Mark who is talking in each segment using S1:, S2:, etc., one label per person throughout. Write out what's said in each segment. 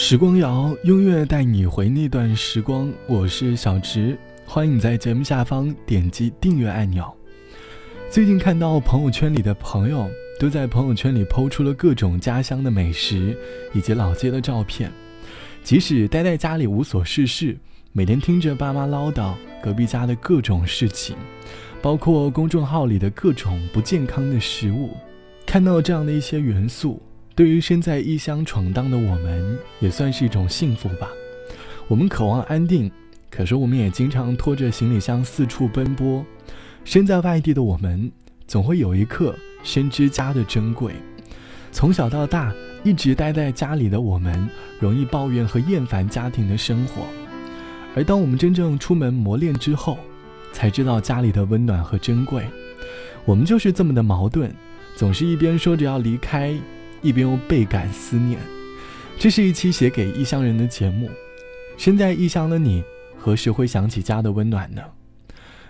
S1: 时光谣，音乐带你回那段时光。我是小池，欢迎你在节目下方点击订阅按钮。最近看到朋友圈里的朋友都在朋友圈里抛出了各种家乡的美食以及老街的照片。即使待在家里无所事事，每天听着爸妈唠叨隔壁家的各种事情，包括公众号里的各种不健康的食物，看到这样的一些元素。对于身在异乡闯荡的我们，也算是一种幸福吧。我们渴望安定，可是我们也经常拖着行李箱四处奔波。身在外地的我们，总会有一刻深知家的珍贵。从小到大一直待在家里的我们，容易抱怨和厌烦家庭的生活。而当我们真正出门磨练之后，才知道家里的温暖和珍贵。我们就是这么的矛盾，总是一边说着要离开。一边又倍感思念，这是一期写给异乡人的节目。身在异乡的你，何时会想起家的温暖呢？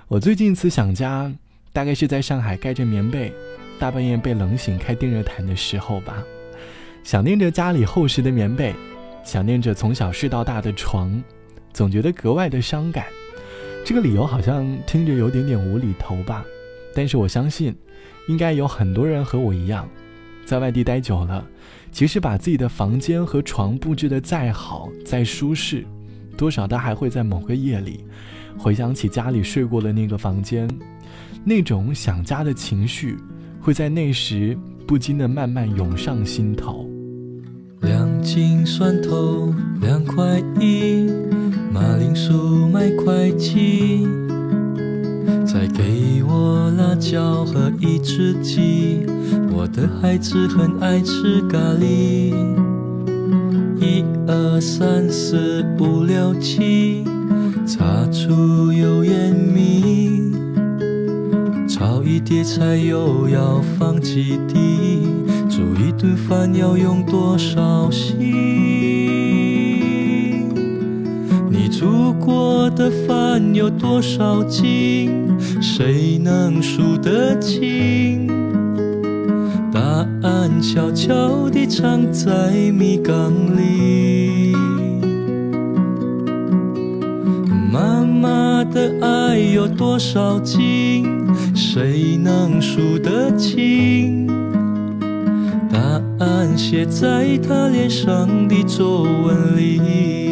S1: 我最近一次想家，大概是在上海盖着棉被，大半夜被冷醒开电热毯的时候吧。想念着家里厚实的棉被，想念着从小睡到大的床，总觉得格外的伤感。这个理由好像听着有点点无厘头吧，但是我相信，应该有很多人和我一样。在外地待久了，其实把自己的房间和床布置的再好、再舒适，多少他还会在某个夜里，回想起家里睡过的那个房间，那种想家的情绪，会在那时不禁的慢慢涌上心头。
S2: 两斤蒜头，两块一，马铃薯买块七，再给我辣椒和一只鸡。我的孩子很爱吃咖喱，一二三四五六七，擦出油烟米，炒一碟菜又要放几滴，煮一顿饭要用多少心？你煮过的饭有多少斤？谁能数得清？答案悄悄地藏在米缸里。妈妈的爱有多少斤？谁能数得清？答案写在她脸上的皱纹里。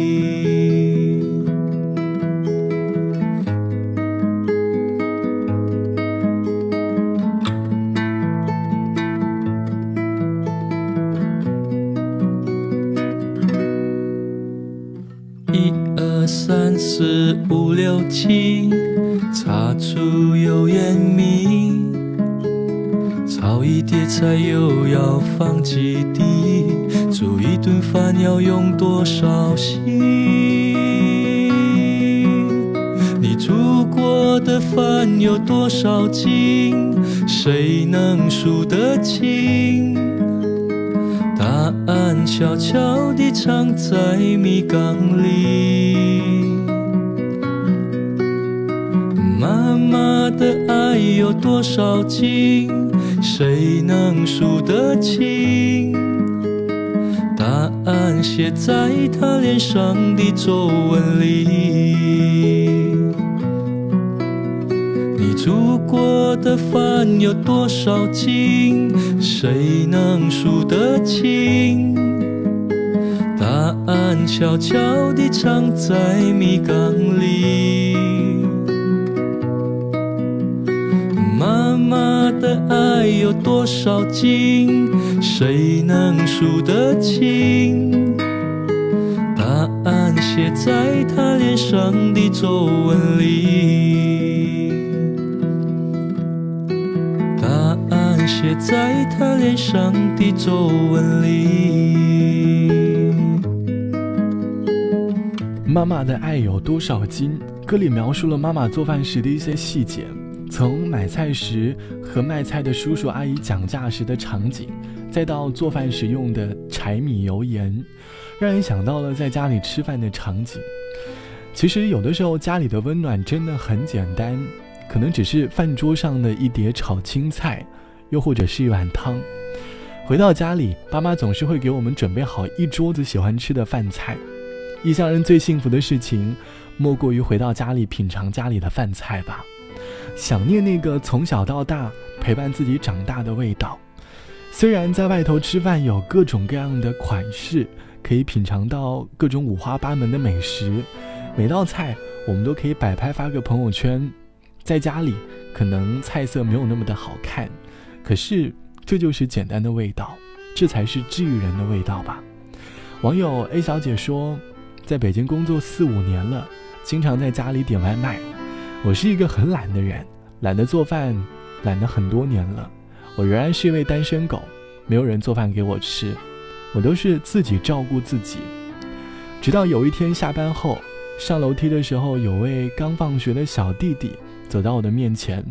S2: 四五六七，擦出油烟米，炒一碟菜又要放几滴，煮一顿饭要用多少心？你煮过的饭有多少斤？谁能数得清？答案悄悄地藏在米缸里。的爱有多少斤？谁能数得清？答案写在她脸上的皱纹里。你煮过的饭有多少斤？谁能数得清？答案悄悄地藏在米缸里。妈的爱有多少斤？谁能数得清？答案写在她脸上的皱纹里。答案写在她脸上的皱纹里。
S1: 妈妈的爱有多少斤？歌里描述了妈妈做饭时的一些细节。从买菜时和卖菜的叔叔阿姨讲价时的场景，再到做饭时用的柴米油盐，让人想到了在家里吃饭的场景。其实有的时候家里的温暖真的很简单，可能只是饭桌上的一碟炒青菜，又或者是一碗汤。回到家里，爸妈总是会给我们准备好一桌子喜欢吃的饭菜。异乡人最幸福的事情，莫过于回到家里品尝家里的饭菜吧。想念那个从小到大陪伴自己长大的味道。虽然在外头吃饭有各种各样的款式，可以品尝到各种五花八门的美食，每道菜我们都可以摆拍发个朋友圈。在家里可能菜色没有那么的好看，可是这就是简单的味道，这才是治愈人的味道吧。网友 A 小姐说，在北京工作四五年了，经常在家里点外卖。我是一个很懒的人，懒得做饭，懒得很多年了。我仍然是一位单身狗，没有人做饭给我吃，我都是自己照顾自己。直到有一天下班后，上楼梯的时候，有位刚放学的小弟弟走到我的面前，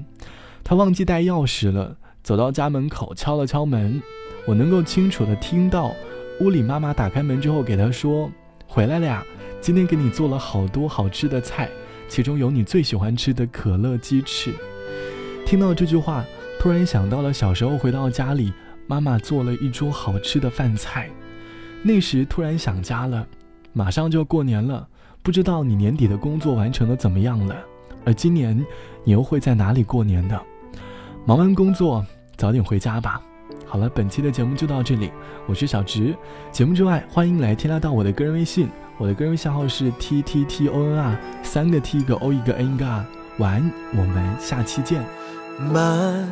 S1: 他忘记带钥匙了，走到家门口敲了敲门，我能够清楚的听到屋里妈妈打开门之后给他说：“回来了呀，今天给你做了好多好吃的菜。”其中有你最喜欢吃的可乐鸡翅。听到这句话，突然想到了小时候回到家里，妈妈做了一桌好吃的饭菜。那时突然想家了，马上就过年了，不知道你年底的工作完成的怎么样了？而今年你又会在哪里过年呢？忙完工作早点回家吧。好了，本期的节目就到这里，我是小直。节目之外，欢迎来添加到我的个人微信。我的个人微信号是 t t t o n r，三个 t 一个 o 一个 n 一个 r。晚安，我们下期见。
S3: 漫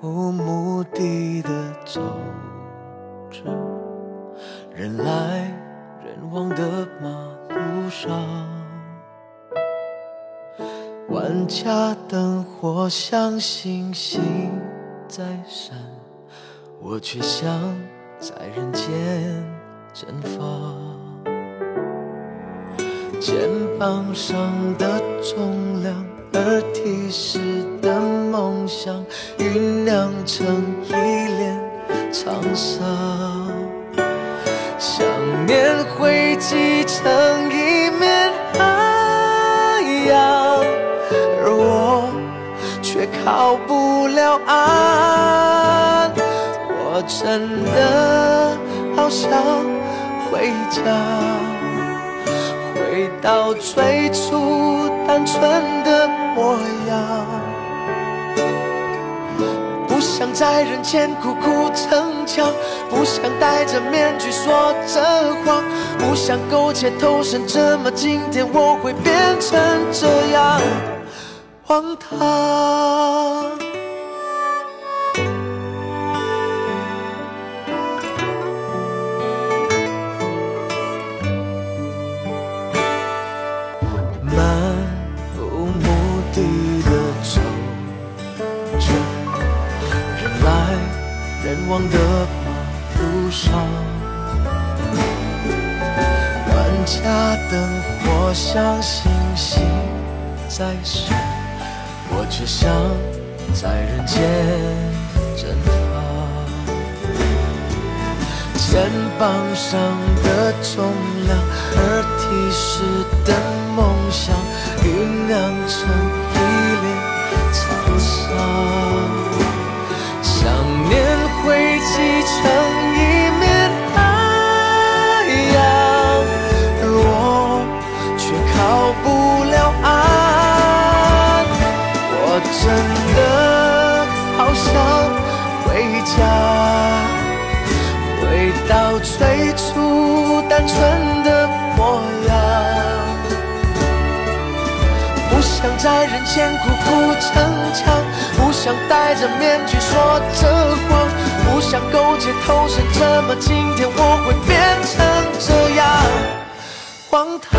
S3: 无目的的走着，人来人往的马路上，万家灯火像星星在闪，我却想在人间绽放。肩膀上的重量，而提示的梦想，酝酿成一脸沧桑。想念汇集成一面海洋，而我却靠不了岸。我真的好想回家。回到最初单纯的模样，不想在人前苦苦逞强，不想戴着面具说着谎，不想苟且偷生，怎么今天我会变成这样荒唐？的马路上，万家灯火像星星在闪，我却想在人间绽放。肩膀上的重量，而提示的梦想，酝酿成一脸沧桑。纯的模样。不想在人前苦苦逞强，不想戴着面具说着谎。不想苟且偷生，怎么今天我会变成这样荒唐？